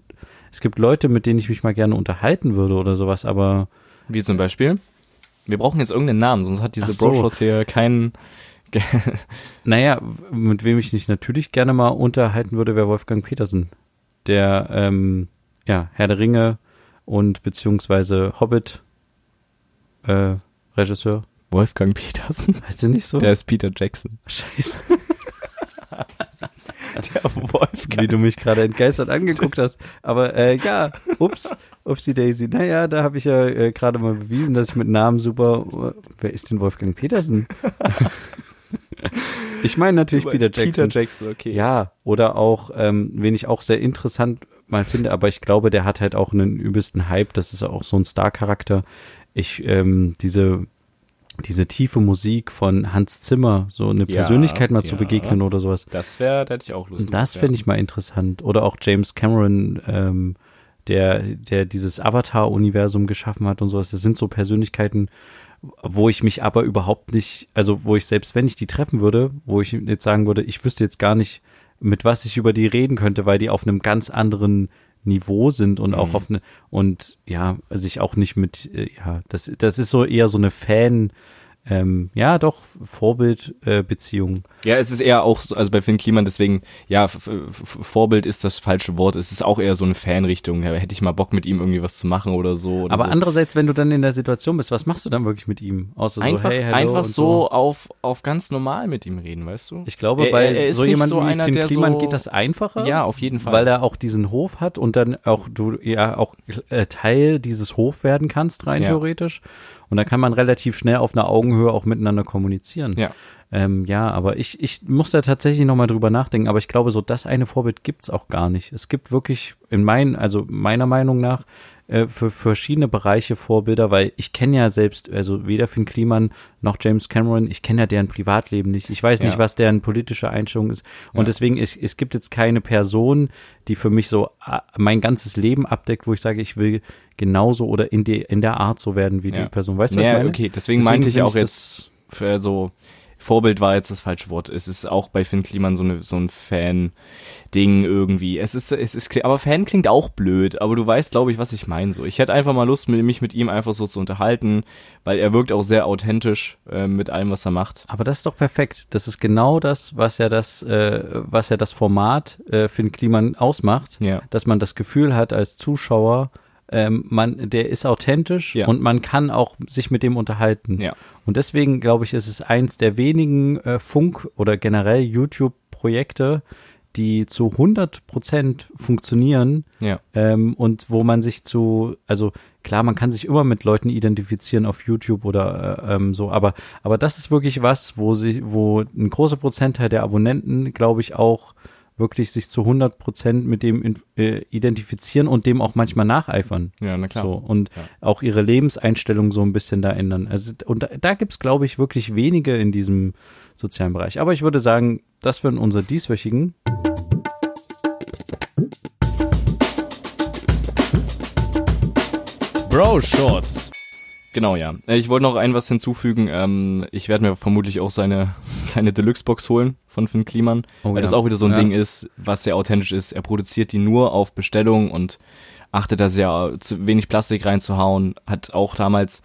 Speaker 1: es gibt Leute, mit denen ich mich mal gerne unterhalten würde oder sowas, aber
Speaker 2: Wie zum Beispiel? Wir brauchen jetzt irgendeinen Namen, sonst hat diese
Speaker 1: so.
Speaker 2: Bro-Shots hier keinen.
Speaker 1: naja, mit wem ich mich natürlich gerne mal unterhalten würde, wäre Wolfgang Petersen. Der, ähm, ja, Herr der Ringe und beziehungsweise Hobbit äh, Regisseur.
Speaker 2: Wolfgang Petersen.
Speaker 1: Heißt der nicht so?
Speaker 2: Der ist Peter Jackson.
Speaker 1: Scheiße.
Speaker 2: Der Wolfgang.
Speaker 1: wie du mich gerade entgeistert angeguckt hast. Aber äh, ja, ups, upsie daisy. Naja, da habe ich ja äh, gerade mal bewiesen, dass ich mit Namen super. Wer ist denn Wolfgang Petersen? Ich meine natürlich Peter Jackson.
Speaker 2: Peter Jackson, okay.
Speaker 1: Ja, oder auch, ähm, wen ich auch sehr interessant mal finde, aber ich glaube, der hat halt auch einen übelsten Hype. Das ist auch so ein Star-Charakter. Ich, ähm, diese, diese tiefe Musik von Hans Zimmer, so eine
Speaker 2: Ja,
Speaker 1: Persönlichkeit mal zu
Speaker 2: ja.
Speaker 1: begegnen oder sowas.
Speaker 2: Das wäre, da hätte ich auch Lust.
Speaker 1: Das finde ich mal interessant. Oder auch James Cameron, ähm, der, der dieses Avatar-Universum geschaffen hat und sowas. Das sind so Persönlichkeiten, wo ich mich aber überhaupt nicht, also wo ich selbst, wenn ich die treffen würde, wo ich jetzt sagen würde, ich wüsste jetzt gar nicht, mit was ich über die reden könnte, weil die auf einem ganz anderen Niveau sind und auch
Speaker 2: Mhm.
Speaker 1: auf eine und ja, sich auch nicht mit, äh, ja, das, das ist so eher so eine Fan, ähm, ja, doch, Vorbildbeziehung. Äh.
Speaker 2: Ja, es ist eher auch, so, also bei Finn Kliman, deswegen, ja, Vorbild ist das falsche Wort. Es ist auch eher so eine Fanrichtung. Ja, hätte ich mal Bock mit ihm irgendwie was zu machen oder so. Oder
Speaker 1: Aber
Speaker 2: so.
Speaker 1: andererseits, wenn du dann in der Situation bist, was machst du dann wirklich mit ihm? Außer
Speaker 2: einfach,
Speaker 1: so, hey, hello
Speaker 2: einfach
Speaker 1: und
Speaker 2: so auf, auf ganz normal mit ihm reden, weißt du?
Speaker 1: Ich glaube,
Speaker 2: Er-
Speaker 1: bei
Speaker 2: er- er ist
Speaker 1: so jemandem
Speaker 2: so
Speaker 1: wie
Speaker 2: einer,
Speaker 1: Finn Kliman
Speaker 2: so-
Speaker 1: geht das einfacher.
Speaker 2: Ja, auf jeden Fall.
Speaker 1: Weil er auch diesen Hof hat und dann auch du ja auch äh, Teil dieses Hof werden kannst, rein
Speaker 2: Ja.
Speaker 1: theoretisch. Und da kann man relativ schnell auf einer Augenhöhe auch miteinander kommunizieren.
Speaker 2: Ja.
Speaker 1: Ähm, ja, aber ich, ich muss da tatsächlich nochmal drüber nachdenken, aber ich glaube, so das eine Vorbild gibt's auch gar nicht. Es gibt wirklich in meinen, also meiner Meinung nach, äh, für verschiedene Bereiche Vorbilder, weil ich kenne ja selbst, also weder Finn Kliman noch James Cameron, ich kenne ja deren Privatleben nicht. Ich weiß nicht,
Speaker 2: Ja.
Speaker 1: was deren politische Einstellung ist. Und
Speaker 2: Ja.
Speaker 1: deswegen, es, es gibt jetzt keine Person, die für mich so äh, mein ganzes Leben abdeckt, wo ich sage, ich will genauso oder in, die, in der Art so werden wie
Speaker 2: Ja.
Speaker 1: die Person. Weißt du, was
Speaker 2: ja,
Speaker 1: ich meine?
Speaker 2: okay, deswegen, meinte ich auch jetzt, für so, Vorbild war jetzt das falsche Wort. Es ist auch bei Finn Kliman so, eine, so ein Fan-Ding irgendwie. Es ist, es ist, aber Fan klingt auch blöd, aber du weißt, glaube ich, was ich meine so. Ich hätte einfach mal Lust, mich mit ihm einfach so zu unterhalten, weil er wirkt auch sehr authentisch äh, mit allem, was er macht.
Speaker 1: Aber das ist doch perfekt. Das ist genau das, was ja das, äh, was ja das Format äh, Finn Kliman ausmacht,
Speaker 2: Ja.
Speaker 1: dass man das Gefühl hat als Zuschauer, ähm, man, der ist authentisch
Speaker 2: Ja.
Speaker 1: und man kann auch sich mit dem unterhalten.
Speaker 2: Ja.
Speaker 1: Und deswegen glaube ich, ist es eins der wenigen äh, Funk- oder generell YouTube-Projekte, die zu 100 Prozent funktionieren
Speaker 2: Ja.
Speaker 1: ähm, und wo man sich zu, also klar, man kann sich immer mit Leuten identifizieren auf YouTube oder äh, ähm, so, aber aber das ist wirklich was, wo sie, wo ein großer Prozentteil der Abonnenten, glaube ich, auch wirklich sich zu 100 Prozent mit dem äh, identifizieren und dem auch manchmal nacheifern.
Speaker 2: Ja, na klar.
Speaker 1: So, und
Speaker 2: ja.
Speaker 1: auch ihre Lebenseinstellung so ein bisschen da ändern. Also, und da, da gibt es, glaube ich, wirklich wenige in diesem sozialen Bereich. Aber ich würde sagen, das wären unsere dieswöchigen.
Speaker 2: Bro Shorts. Genau, ja. Äh, ich wollte noch ein was hinzufügen. Ähm, ich werde mir vermutlich auch seine, seine Deluxe-Box holen von Finn Kliman,
Speaker 1: Oh
Speaker 2: weil
Speaker 1: ja.
Speaker 2: das auch wieder so ein
Speaker 1: Ja.
Speaker 2: Ding ist, was sehr authentisch ist. Er produziert die nur auf Bestellung und achtet da sehr zu wenig Plastik reinzuhauen. Hat auch damals,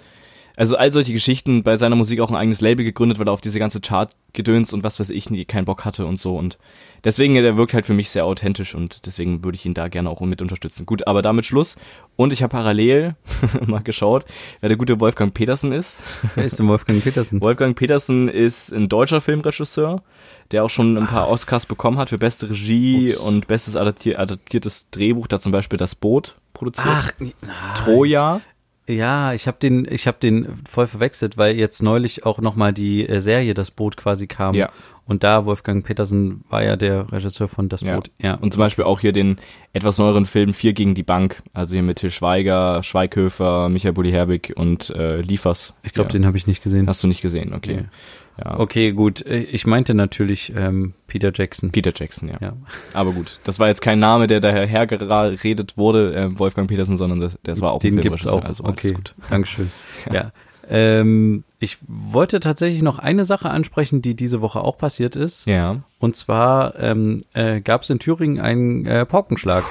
Speaker 2: also all solche Geschichten bei seiner Musik auch ein eigenes Label gegründet, weil er auf diese ganze Chart-Gedöns und was weiß ich nie keinen Bock hatte und so. Und deswegen, der wirkt halt für mich sehr authentisch und deswegen würde ich ihn da gerne auch mit unterstützen. Gut, aber damit Schluss. Und ich habe parallel mal geschaut, wer der gute Wolfgang Petersen ist.
Speaker 1: Wer ist denn Wolfgang Petersen?
Speaker 2: Wolfgang Petersen ist ein deutscher Filmregisseur, der auch schon ein paar Oscars bekommen hat für beste Regie
Speaker 1: Ups.
Speaker 2: und bestes adaptier adaptiertes Drehbuch, da zum Beispiel Das Boot produziert.
Speaker 1: Ach,
Speaker 2: Troja.
Speaker 1: Ja, ich habe den, ich habe den voll verwechselt, weil jetzt neulich auch noch mal die äh, Serie Das Boot quasi kam.
Speaker 2: Ja.
Speaker 1: Und da Wolfgang Petersen war ja der Regisseur von Das
Speaker 2: Ja.
Speaker 1: Boot. Ja.
Speaker 2: Und zum Beispiel auch hier den etwas neueren Film Vier gegen die Bank. Also hier mit Til Schweiger, Schweighöfer, Michael Bulli-Herbig und äh, Liefers.
Speaker 1: ich glaube,
Speaker 2: ja.
Speaker 1: den habe ich nicht gesehen.
Speaker 2: hast du nicht gesehen, okay.
Speaker 1: Nee.
Speaker 2: Ja.
Speaker 1: Okay, gut. Ich meinte natürlich ähm, Peter Jackson.
Speaker 2: Peter Jackson, ja.
Speaker 1: Ja.
Speaker 2: Aber gut, das war jetzt kein Name, der daher geredet wurde, äh, Wolfgang Petersen, sondern das, das war auch
Speaker 1: Den
Speaker 2: ein
Speaker 1: gibt's auch.
Speaker 2: Also
Speaker 1: okay,
Speaker 2: gut.
Speaker 1: Dankeschön. ja. Ähm, ich wollte tatsächlich noch eine Sache ansprechen, die diese Woche auch passiert ist.
Speaker 2: Ja,
Speaker 1: Und zwar ähm, äh, gab es in Thüringen einen äh, Paukenschlag.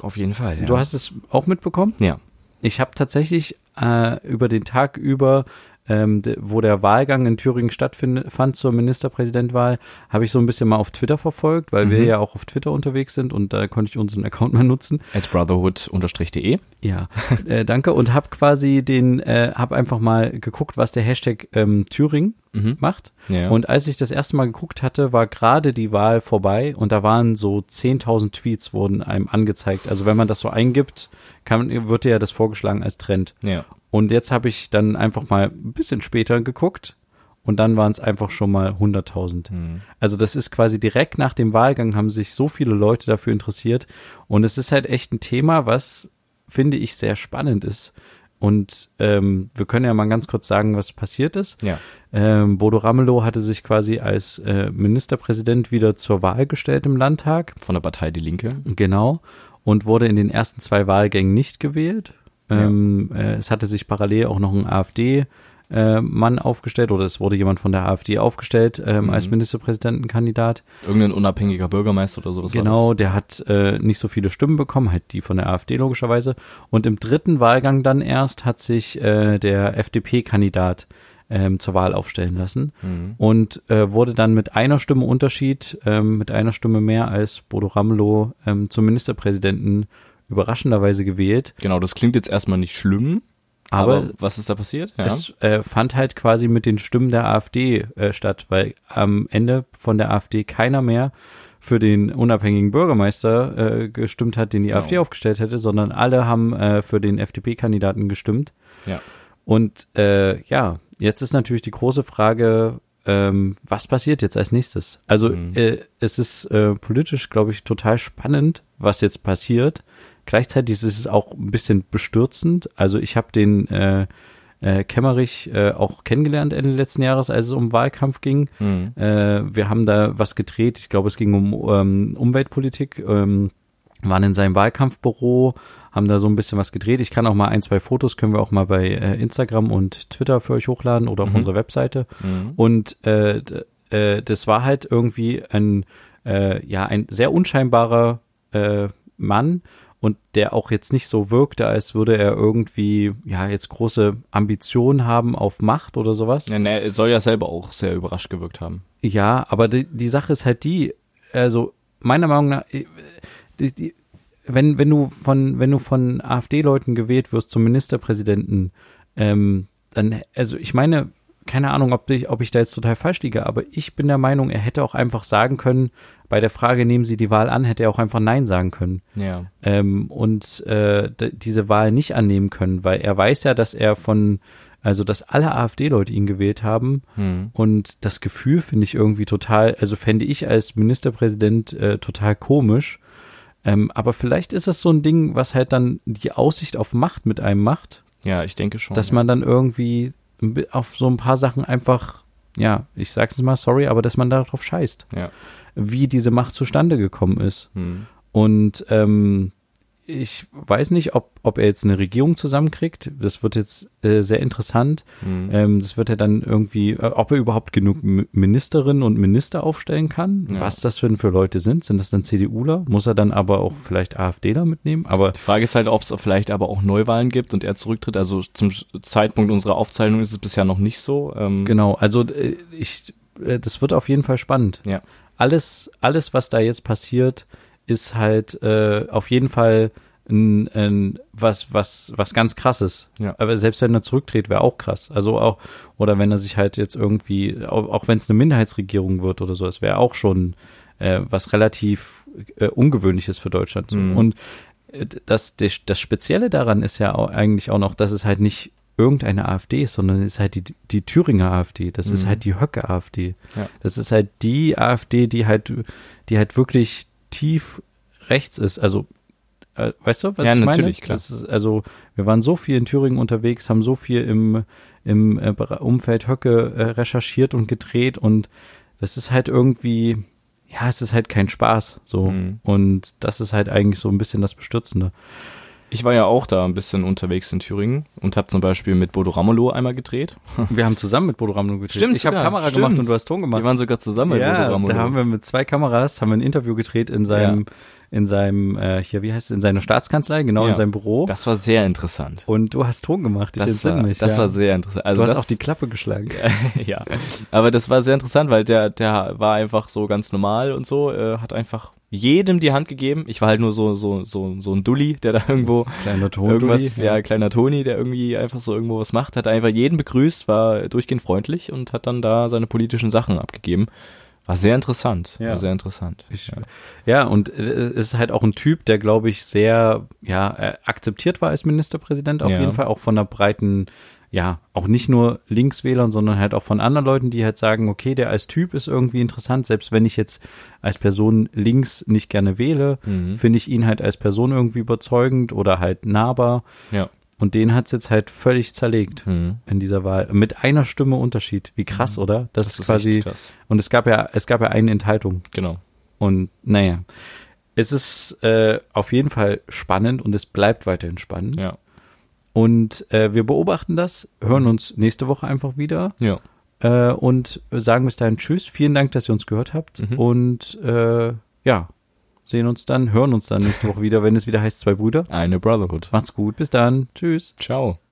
Speaker 2: auf jeden Fall. Ja.
Speaker 1: Du hast es auch mitbekommen?
Speaker 2: ja.
Speaker 1: Ich habe tatsächlich äh, über den Tag über, ähm, wo der Wahlgang in Thüringen stattfand zur Ministerpräsidentwahl, habe ich so ein bisschen mal auf Twitter verfolgt, weil wir
Speaker 2: Mhm.
Speaker 1: ja auch auf Twitter unterwegs sind und da konnte ich unseren Account mal nutzen.
Speaker 2: At brotherhood-de.
Speaker 1: Ja, äh, danke und habe quasi den, äh, habe einfach mal geguckt, was der Hashtag ähm, Thüringen
Speaker 2: Mhm.
Speaker 1: macht.
Speaker 2: Ja.
Speaker 1: Und als ich das erste Mal geguckt hatte, war gerade die Wahl vorbei und da waren so 10.000 Tweets wurden einem angezeigt. Also wenn man das so eingibt, kann, wird dir ja das vorgeschlagen als Trend.
Speaker 2: ja.
Speaker 1: Und jetzt habe ich dann einfach mal ein bisschen später geguckt und dann waren es einfach schon mal 100.000.
Speaker 2: Mhm.
Speaker 1: Also das ist quasi direkt nach dem Wahlgang haben sich so viele Leute dafür interessiert und es ist halt echt ein Thema, was finde ich sehr spannend ist. Und ähm, wir können ja mal ganz kurz sagen, was passiert ist.
Speaker 2: Ja.
Speaker 1: Ähm, Bodo Ramelow hatte sich quasi als äh, Ministerpräsident wieder zur Wahl gestellt im Landtag.
Speaker 2: Von der Partei Die Linke.
Speaker 1: Genau. Und wurde in den ersten zwei Wahlgängen nicht gewählt.
Speaker 2: Ja.
Speaker 1: Ähm, äh, es hatte sich parallel auch noch ein AfD-Mann aufgestellt oder es wurde jemand von der AfD aufgestellt ähm,
Speaker 2: Mhm.
Speaker 1: als Ministerpräsidentenkandidat.
Speaker 2: Irgendein unabhängiger Bürgermeister oder sowas.
Speaker 1: genau, der hat äh, nicht so viele Stimmen bekommen, halt die von der AfD logischerweise. Und im dritten Wahlgang dann erst hat sich äh, der FDP-Kandidat ähm, zur Wahl aufstellen lassen.
Speaker 2: Mhm.
Speaker 1: und äh, wurde dann mit einer Stimme Unterschied, ähm, mit einer Stimme mehr als Bodo Ramelow ähm, zum Ministerpräsidenten überraschenderweise gewählt.
Speaker 2: Genau, das klingt jetzt erstmal nicht schlimm.
Speaker 1: Aber,
Speaker 2: Aber, was ist da passiert? Ja.
Speaker 1: es äh, fand halt quasi mit den Stimmen der AfD äh, statt, weil am Ende von der AfD keiner mehr für den unabhängigen Bürgermeister äh, gestimmt hat, den die
Speaker 2: Genau.
Speaker 1: AfD aufgestellt hätte, sondern alle haben äh, für den FDP-Kandidaten gestimmt.
Speaker 2: ja.
Speaker 1: Und äh, ja, jetzt ist natürlich die große Frage, ähm, was passiert jetzt als nächstes? Also
Speaker 2: Mhm.
Speaker 1: äh, es ist äh, politisch, glaube ich, total spannend, was jetzt passiert. Gleichzeitig ist es auch ein bisschen bestürzend. Also ich habe den äh, äh, Kemmerich äh, auch kennengelernt Ende letzten Jahres, als es um Wahlkampf ging.
Speaker 2: Mhm.
Speaker 1: Äh, wir haben da was gedreht. Ich glaube, es ging um ähm, Umweltpolitik. Ähm, waren in seinem Wahlkampfbüro, haben da so ein bisschen was gedreht. Ich kann auch mal ein, zwei Fotos können wir auch mal bei äh, Instagram und Twitter für euch hochladen oder auf
Speaker 2: Mhm.
Speaker 1: unserer Webseite.
Speaker 2: Mhm.
Speaker 1: Und äh, äh, das war halt irgendwie ein, äh, ja, ein sehr unscheinbarer äh, Mann und der auch jetzt nicht so wirkte, als würde er irgendwie, ja, jetzt große Ambitionen haben auf Macht oder sowas.
Speaker 2: Ja, ne, er soll ja selber auch sehr überrascht gewirkt haben.
Speaker 1: Ja, aber die, die Sache ist halt die, also meiner Meinung nach, äh, die, die, wenn, wenn du von, wenn du von AfD-Leuten gewählt wirst zum Ministerpräsidenten, ähm, dann, also ich meine, keine Ahnung, ob ich, ob ich da jetzt total falsch liege, aber ich bin der Meinung, er hätte auch einfach sagen können, bei der Frage, nehmen Sie die Wahl an, hätte er auch einfach Nein sagen können
Speaker 2: Ja.
Speaker 1: ähm, und äh, diese Wahl nicht annehmen können, weil er weiß ja, dass er von, also dass alle AfD-Leute ihn gewählt haben
Speaker 2: Mhm.
Speaker 1: und das Gefühl finde ich irgendwie total, also fände ich als Ministerpräsident äh, total komisch. Ähm, aber vielleicht ist es so ein Ding, was halt dann die Aussicht auf Macht mit einem macht,
Speaker 2: Ja, ich denke schon.
Speaker 1: dass
Speaker 2: ja.
Speaker 1: man dann irgendwie auf so ein paar Sachen einfach, ja, ich sag's mal, sorry, aber dass man darauf scheißt,
Speaker 2: Ja.
Speaker 1: wie diese Macht zustande gekommen ist.
Speaker 2: Mhm.
Speaker 1: Und ähm, ich weiß nicht, ob, ob er jetzt eine Regierung zusammenkriegt. Das wird jetzt äh, sehr interessant.
Speaker 2: Mhm.
Speaker 1: Ähm, das wird er dann irgendwie, äh, ob er überhaupt genug Ministerinnen und Minister aufstellen kann.
Speaker 2: Ja.
Speaker 1: Was das für, für Leute sind. Sind das dann CDUler? Muss er dann aber auch vielleicht AfDler mitnehmen? Aber
Speaker 2: Die Frage ist halt, ob es vielleicht aber auch Neuwahlen gibt und er zurücktritt. Also zum Zeitpunkt unserer Aufzeichnung ist es bisher noch nicht so. Ähm,
Speaker 1: genau, also äh, ich, äh, das wird auf jeden Fall spannend.
Speaker 2: Ja.
Speaker 1: Alles, alles, was da jetzt passiert, ist halt äh, auf jeden Fall ein, ein, was, was, was ganz krasses.
Speaker 2: Ja.
Speaker 1: Aber selbst wenn er zurücktritt, wäre auch krass. Also auch, oder wenn er sich halt jetzt irgendwie, auch, auch wenn es eine Minderheitsregierung wird oder so, es wäre auch schon äh, was relativ äh, Ungewöhnliches für Deutschland.
Speaker 2: Mhm.
Speaker 1: Und äh, das, das, Spezielle daran ist ja auch eigentlich auch noch, dass es halt nicht irgendeine AfD ist, sondern es ist halt die, die Thüringer AfD. Das ist
Speaker 2: Mhm.
Speaker 1: halt die Höcke-AfD.
Speaker 2: Ja.
Speaker 1: Das ist halt die AfD, die halt, die halt wirklich tief rechts ist. Also, äh, weißt du, was
Speaker 2: Ja,
Speaker 1: ich meine?
Speaker 2: natürlich, klar.
Speaker 1: Ist, also, wir waren so viel in Thüringen unterwegs, haben so viel im, im äh, Umfeld Höcke äh, recherchiert und gedreht und das ist halt irgendwie, ja, es ist halt kein Spaß, so.
Speaker 2: Mhm.
Speaker 1: Und das ist halt eigentlich so ein bisschen das Bestürzende.
Speaker 2: Ich war ja auch da ein bisschen unterwegs in Thüringen und habe zum Beispiel mit Bodo Ramelow einmal gedreht.
Speaker 1: Wir haben zusammen mit Bodo Ramelow gedreht.
Speaker 2: Stimmt
Speaker 1: ich habe Kamera
Speaker 2: stimmt.
Speaker 1: gemacht und du hast Ton gemacht.
Speaker 2: Wir waren sogar zusammen mit
Speaker 1: ja,
Speaker 2: Bodo Ramelow.
Speaker 1: da haben wir mit zwei Kameras haben wir ein Interview gedreht in seinem in seinem äh, hier wie heißt es in seiner Staatskanzlei genau in
Speaker 2: Ja.
Speaker 1: seinem Büro
Speaker 2: das war sehr interessant.
Speaker 1: und du hast Ton gemacht ich
Speaker 2: Das,
Speaker 1: entsinne
Speaker 2: war,
Speaker 1: mich
Speaker 2: das
Speaker 1: ja.
Speaker 2: war sehr interessant. Also
Speaker 1: du hast
Speaker 2: das,
Speaker 1: auch die Klappe geschlagen
Speaker 2: ja, aber das war sehr interessant, weil der, der war einfach so ganz normal und so, äh, hat einfach jedem die Hand gegeben. Ich war halt nur so, so, so, so ein Dulli, der da irgendwo
Speaker 1: kleiner Ton
Speaker 2: irgendwas, ja, kleiner Toni, der irgendwie einfach so irgendwo was macht, hat einfach jeden begrüßt, war durchgehend freundlich und hat dann da seine politischen Sachen abgegeben. War sehr interessant,
Speaker 1: Ja.
Speaker 2: war sehr interessant.
Speaker 1: Ich,
Speaker 2: ja.
Speaker 1: ja, und äh, es ist halt auch ein Typ, der, glaube ich, sehr ja, äh, akzeptiert war als Ministerpräsident, auf
Speaker 2: Ja.
Speaker 1: jeden Fall, auch von der breiten, ja, auch nicht nur Linkswählern, sondern halt auch von anderen Leuten, die halt sagen, okay, der als Typ ist irgendwie interessant, selbst wenn ich jetzt als Person links nicht gerne wähle,
Speaker 2: Mhm.
Speaker 1: finde ich ihn halt als Person irgendwie überzeugend oder halt nahbar.
Speaker 2: Ja.
Speaker 1: Und den hat's jetzt halt völlig zerlegt
Speaker 2: Mhm.
Speaker 1: in dieser Wahl. Mit einer Stimme Unterschied. Wie krass, oder? Das, ist quasi.
Speaker 2: krass.
Speaker 1: Und es gab ja, es gab ja eine Enthaltung.
Speaker 2: Genau.
Speaker 1: Und naja, es ist äh, auf jeden Fall spannend und es bleibt weiterhin spannend.
Speaker 2: Ja.
Speaker 1: Und äh, wir beobachten das, hören uns nächste Woche einfach wieder
Speaker 2: Ja.
Speaker 1: äh, und sagen bis dahin Tschüss. Vielen Dank, dass ihr uns gehört habt.
Speaker 2: Mhm.
Speaker 1: Und äh, ja, sehen uns dann, hören uns dann nächste Woche wieder, wenn es wieder heißt Zwei Brüder.
Speaker 2: Eine Brotherhood.
Speaker 1: Macht's gut, bis dann. Tschüss.
Speaker 2: Ciao.